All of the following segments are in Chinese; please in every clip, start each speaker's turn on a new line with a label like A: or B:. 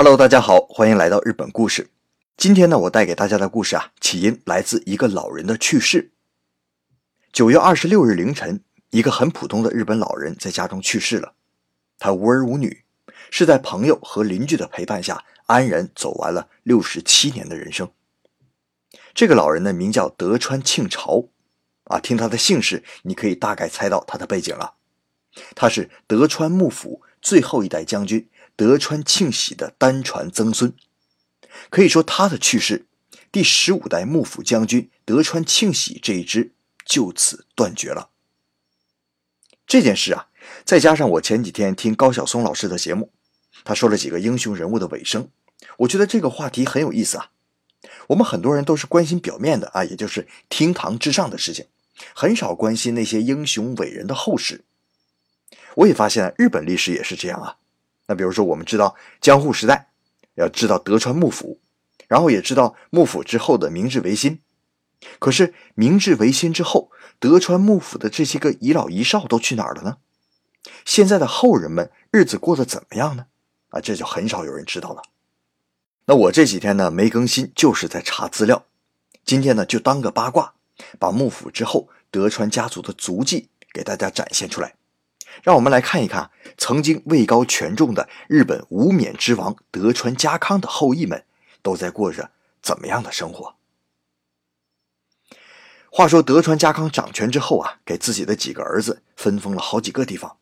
A: Hello，大家好，欢迎来到日本故事。今天呢，我带给大家的故事啊，起因来自一个老人的去世。九月二十六日凌晨，一个很普通的日本老人在家中去世了。他无儿无女，是在朋友和邻居的陪伴下，安然走完了六十七年的人生。这个老人呢，名叫德川庆朝，啊，听他的姓氏，你可以大概猜到他的背景了。他是德川幕府最后一代将军。德川庆喜的单传曾孙，可以说他的去世，第十五代幕府将军德川庆喜这一支就此断绝了。这件事啊，再加上我前几天听高晓松老师的节目，他说了几个英雄人物的尾声，我觉得这个话题很有意思啊。我们很多人都是关心表面的啊，也就是厅堂之上的事情，很少关心那些英雄伟人的后事。我也发现日本历史也是这样啊。那比如说，我们知道江户时代，要知道德川幕府，然后也知道幕府之后的明治维新。可是明治维新之后，德川幕府的这些个遗老遗少都去哪儿了呢？现在的后人们日子过得怎么样呢？啊，这就很少有人知道了。那我这几天呢没更新，就是在查资料。今天呢就当个八卦，把幕府之后德川家族的足迹给大家展现出来。让我们来看一看，曾经位高权重的日本无冕之王德川家康的后裔们都在过着怎么样的生活。话说德川家康掌权之后啊，给自己的几个儿子分封了好几个地方。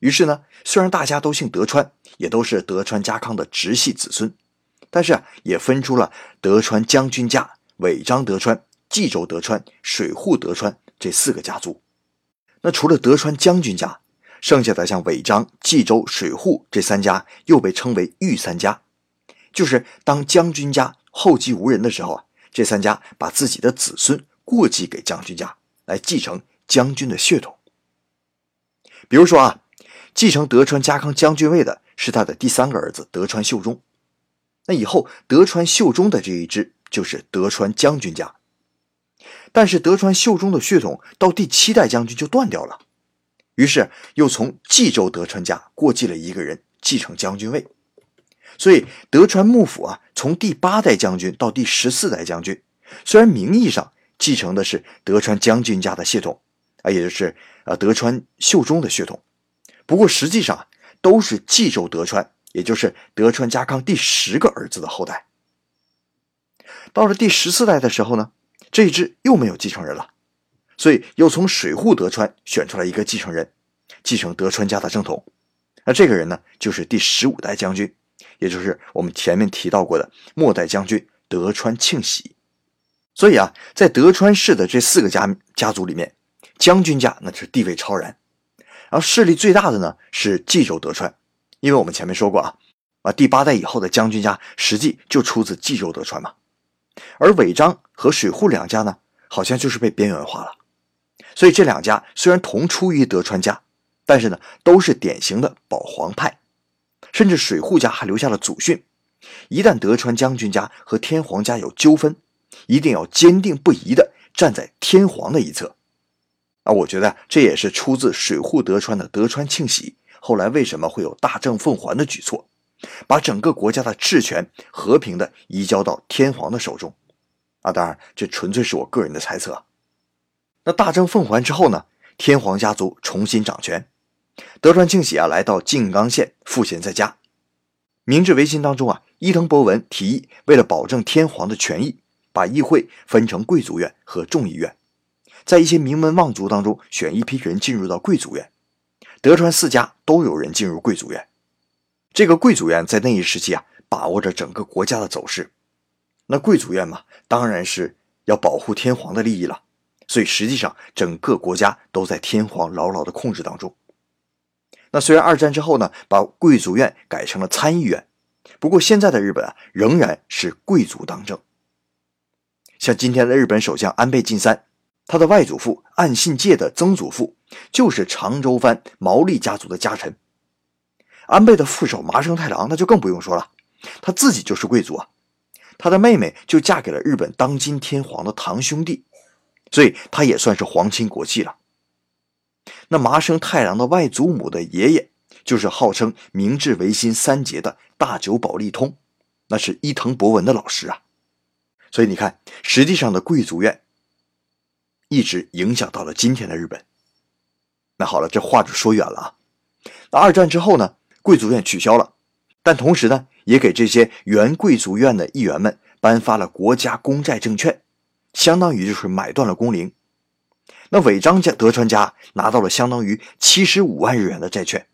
A: 于是呢，虽然大家都姓德川，也都是德川家康的直系子孙，但是啊，也分出了德川将军家、尾张德川、冀州德川、水户德川这四个家族。那除了德川将军家，剩下的像尾张、冀州、水户这三家，又被称为御三家，就是当将军家后继无人的时候啊，这三家把自己的子孙过继给将军家，来继承将军的血统。比如说啊，继承德川家康将军位的是他的第三个儿子德川秀忠，那以后德川秀忠的这一支就是德川将军家，但是德川秀忠的血统到第七代将军就断掉了。于是又从冀州德川家过继了一个人继承将军位，所以德川幕府啊，从第八代将军到第十四代将军，虽然名义上继承的是德川将军家的血统啊，也就是啊德川秀忠的血统，不过实际上都是冀州德川，也就是德川家康第十个儿子的后代。到了第十四代的时候呢，这一支又没有继承人了。所以又从水户德川选出来一个继承人，继承德川家的正统。那这个人呢，就是第十五代将军，也就是我们前面提到过的末代将军德川庆喜。所以啊，在德川氏的这四个家家族里面，将军家那是地位超然。然后势力最大的呢是冀州德川，因为我们前面说过啊，啊第八代以后的将军家实际就出自冀州德川嘛。而尾张和水户两家呢，好像就是被边缘化了。所以这两家虽然同出于德川家，但是呢，都是典型的保皇派，甚至水户家还留下了祖训：一旦德川将军家和天皇家有纠纷，一定要坚定不移地站在天皇的一侧。啊，我觉得这也是出自水户德川的德川庆喜后来为什么会有大政奉还的举措，把整个国家的治权和平的移交到天皇的手中。啊，当然这纯粹是我个人的猜测。那大政奉还之后呢？天皇家族重新掌权，德川庆喜啊来到静冈县赋闲在家。明治维新当中啊，伊藤博文提议，为了保证天皇的权益，把议会分成贵族院和众议院，在一些名门望族当中选一批人进入到贵族院。德川四家都有人进入贵族院，这个贵族院在那一时期啊，把握着整个国家的走势。那贵族院嘛，当然是要保护天皇的利益了。所以实际上，整个国家都在天皇牢牢的控制当中。那虽然二战之后呢，把贵族院改成了参议院，不过现在的日本啊，仍然是贵族当政。像今天的日本首相安倍晋三，他的外祖父岸信介的曾祖父就是长州藩毛利家族的家臣。安倍的副手麻生太郎那就更不用说了，他自己就是贵族啊，他的妹妹就嫁给了日本当今天皇的堂兄弟。所以他也算是皇亲国戚了。那麻生太郎的外祖母的爷爷就是号称明治维新三杰的大久保利通，那是伊藤博文的老师啊。所以你看，实际上的贵族院一直影响到了今天的日本。那好了，这话就说远了啊。那二战之后呢，贵族院取消了，但同时呢，也给这些原贵族院的议员们颁发了国家公债证券，相当于就是买断了工龄。那尾张家德川家拿到了相当于七十五万日元的债券，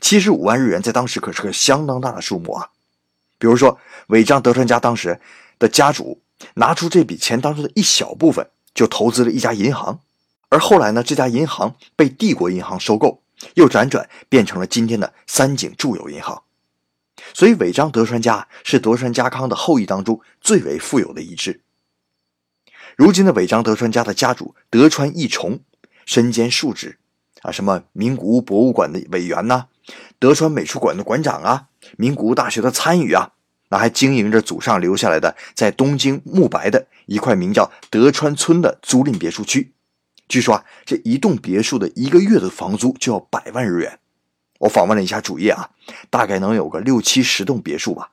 A: 七十五万日元在当时可是个相当大的数目啊。比如说，尾张德川家当时的家主拿出这笔钱当中的一小部分，就投资了一家银行，而后来呢，这家银行被帝国银行收购，又辗转变成了今天的三井住友银行。所以，尾张德川家是德川家康的后裔当中最为富有的一支。如今的尾张德川家的家主德川义重，身兼数职，啊，什么名古屋博物馆的委员呐，德川美术馆的馆长啊，名古屋大学的参与啊，那还经营着祖上留下来的在东京木白的一块名叫德川村的租赁别墅区。据说啊，这一栋别墅的一个月的房租就要百万日元。我访问了一下主页啊，大概能有个六七十栋别墅吧，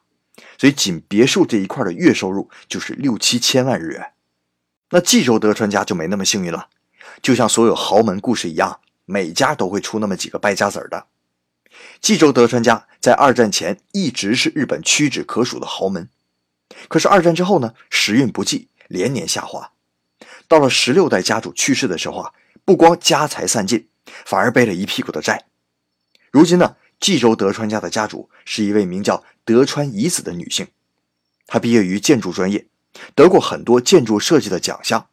A: 所以仅别墅这一块的月收入就是六七千万日元。那冀州德川家就没那么幸运了，就像所有豪门故事一样，每家都会出那么几个败家子儿的。冀州德川家在二战前一直是日本屈指可数的豪门，可是二战之后呢，时运不济，连年下滑。到了十六代家主去世的时候啊，不光家财散尽，反而背了一屁股的债。如今呢，冀州德川家的家主是一位名叫德川乙子的女性，她毕业于建筑专业。得过很多建筑设计的奖项，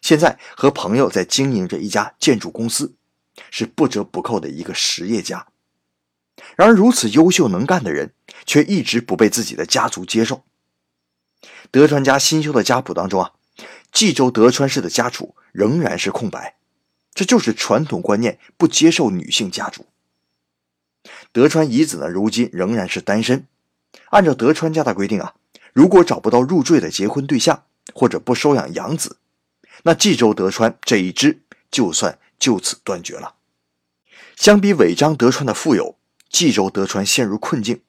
A: 现在和朋友在经营着一家建筑公司，是不折不扣的一个实业家。然而，如此优秀能干的人，却一直不被自己的家族接受。德川家新修的家谱当中啊，冀州德川氏的家主仍然是空白，这就是传统观念不接受女性家主。德川乙子呢，如今仍然是单身，按照德川家的规定啊。如果找不到入赘的结婚对象，或者不收养养子，那冀州德川这一支就算就此断绝了。相比尾张德川的富有，冀州德川陷入困境。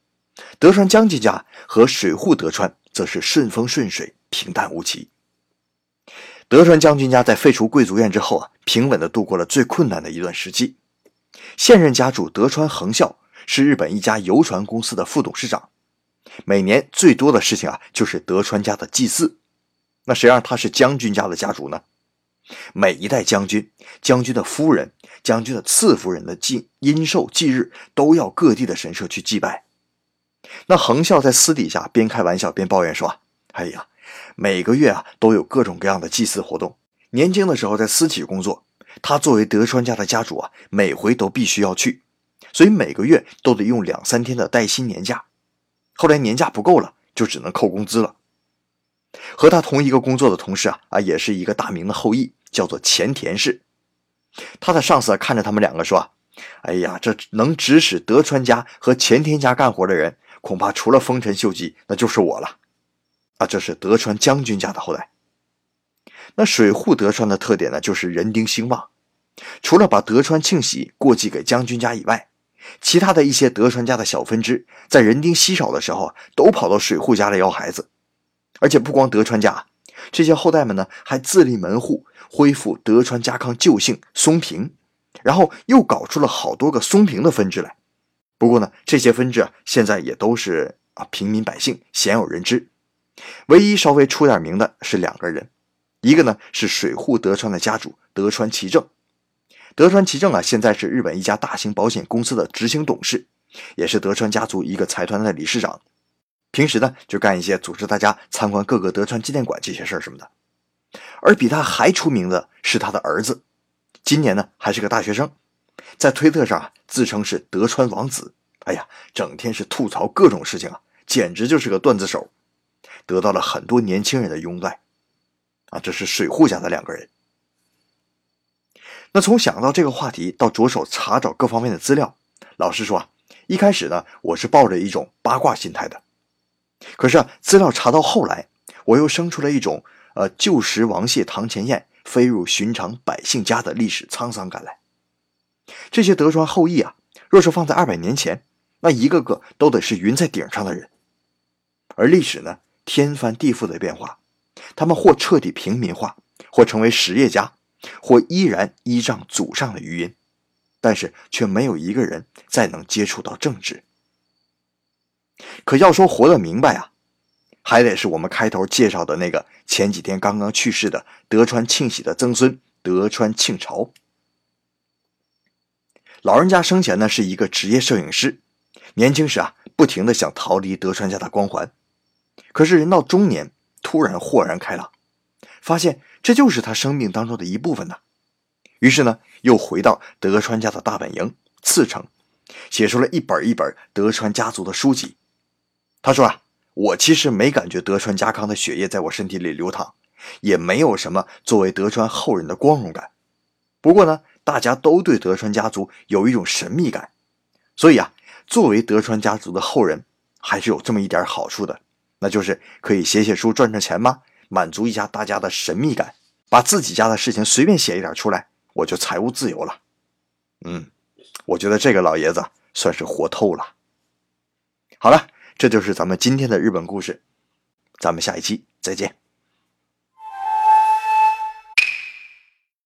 A: 德川将军家和水户德川则是顺风顺水、平淡无奇。德川将军家在废除贵族院之后啊，平稳地度过了最困难的一段时期。现任家主德川恒孝是日本一家游船公司的副董事长。每年最多的事情啊，就是德川家的祭祀。那谁让他是将军家的家主呢？每一代将军、将军的夫人、将军的次夫人的祭阴寿忌日，都要各地的神社去祭拜。那恒孝在私底下边开玩笑边抱怨说：“哎呀，每个月啊都有各种各样的祭祀活动。年轻的时候在私企工作，他作为德川家的家主啊，每回都必须要去，所以每个月都得用两三天的带薪年假。”后来年假不够了，就只能扣工资了。和他同一个工作的同事啊啊，也是一个大名的后裔，叫做前田氏。他的上司看着他们两个说：“哎呀，这能指使德川家和前田家干活的人，恐怕除了丰臣秀吉，那就是我了。”啊，这是德川将军家的后代。那水户德川的特点呢，就是人丁兴旺。除了把德川庆喜过继给将军家以外，其他的一些德川家的小分支，在人丁稀少的时候，都跑到水户家来要孩子。而且不光德川家，这些后代们呢，还自立门户，恢复德川家康旧姓松平，然后又搞出了好多个松平的分支来。不过呢，这些分支啊，现在也都是啊平民百姓鲜有人知。唯一稍微出点名的是两个人，一个呢是水户德川的家主德川齐政。德川齐政啊，现在是日本一家大型保险公司的执行董事，也是德川家族一个财团的理事长。平时呢，就干一些组织大家参观各个德川纪念馆这些事儿什么的。而比他还出名的是他的儿子，今年呢还是个大学生，在推特上自称是德川王子。哎呀，整天是吐槽各种事情啊，简直就是个段子手，得到了很多年轻人的拥戴。啊，这是水户家的两个人。那从想到这个话题到着手查找各方面的资料，老实说啊，一开始呢，我是抱着一种八卦心态的。可是啊，资料查到后来，我又生出了一种呃旧时王谢堂前燕，飞入寻常百姓家的历史沧桑感来。这些德川后裔啊，若是放在二百年前，那一个个都得是云在顶上的人。而历史呢，天翻地覆的变化，他们或彻底平民化，或成为实业家，或依然依仗祖上的余荫，但是却没有一个人再能接触到政治。可要说活得明白啊，还得是我们开头介绍的那个前几天刚刚去世的德川庆喜的曾孙德川庆朝。老人家生前呢是一个职业摄影师，年轻时啊不停的想逃离德川家的光环，可是人到中年突然豁然开朗，发现这就是他生命当中的一部分呢。于是呢又回到德川家的大本营次城，写出了一本一本德川家族的书籍。他说啊，我其实没感觉德川家康的血液在我身体里流淌，也没有什么作为德川后人的光荣感。不过呢，大家都对德川家族有一种神秘感，所以啊，作为德川家族的后人，还是有这么一点好处的，那就是可以写写书赚赚钱吗？满足一下大家的神秘感，把自己家的事情随便写一点出来，我就财务自由了。嗯，我觉得这个老爷子算是活透了。好了。这就是咱们今天的日本故事，咱们下一期再见。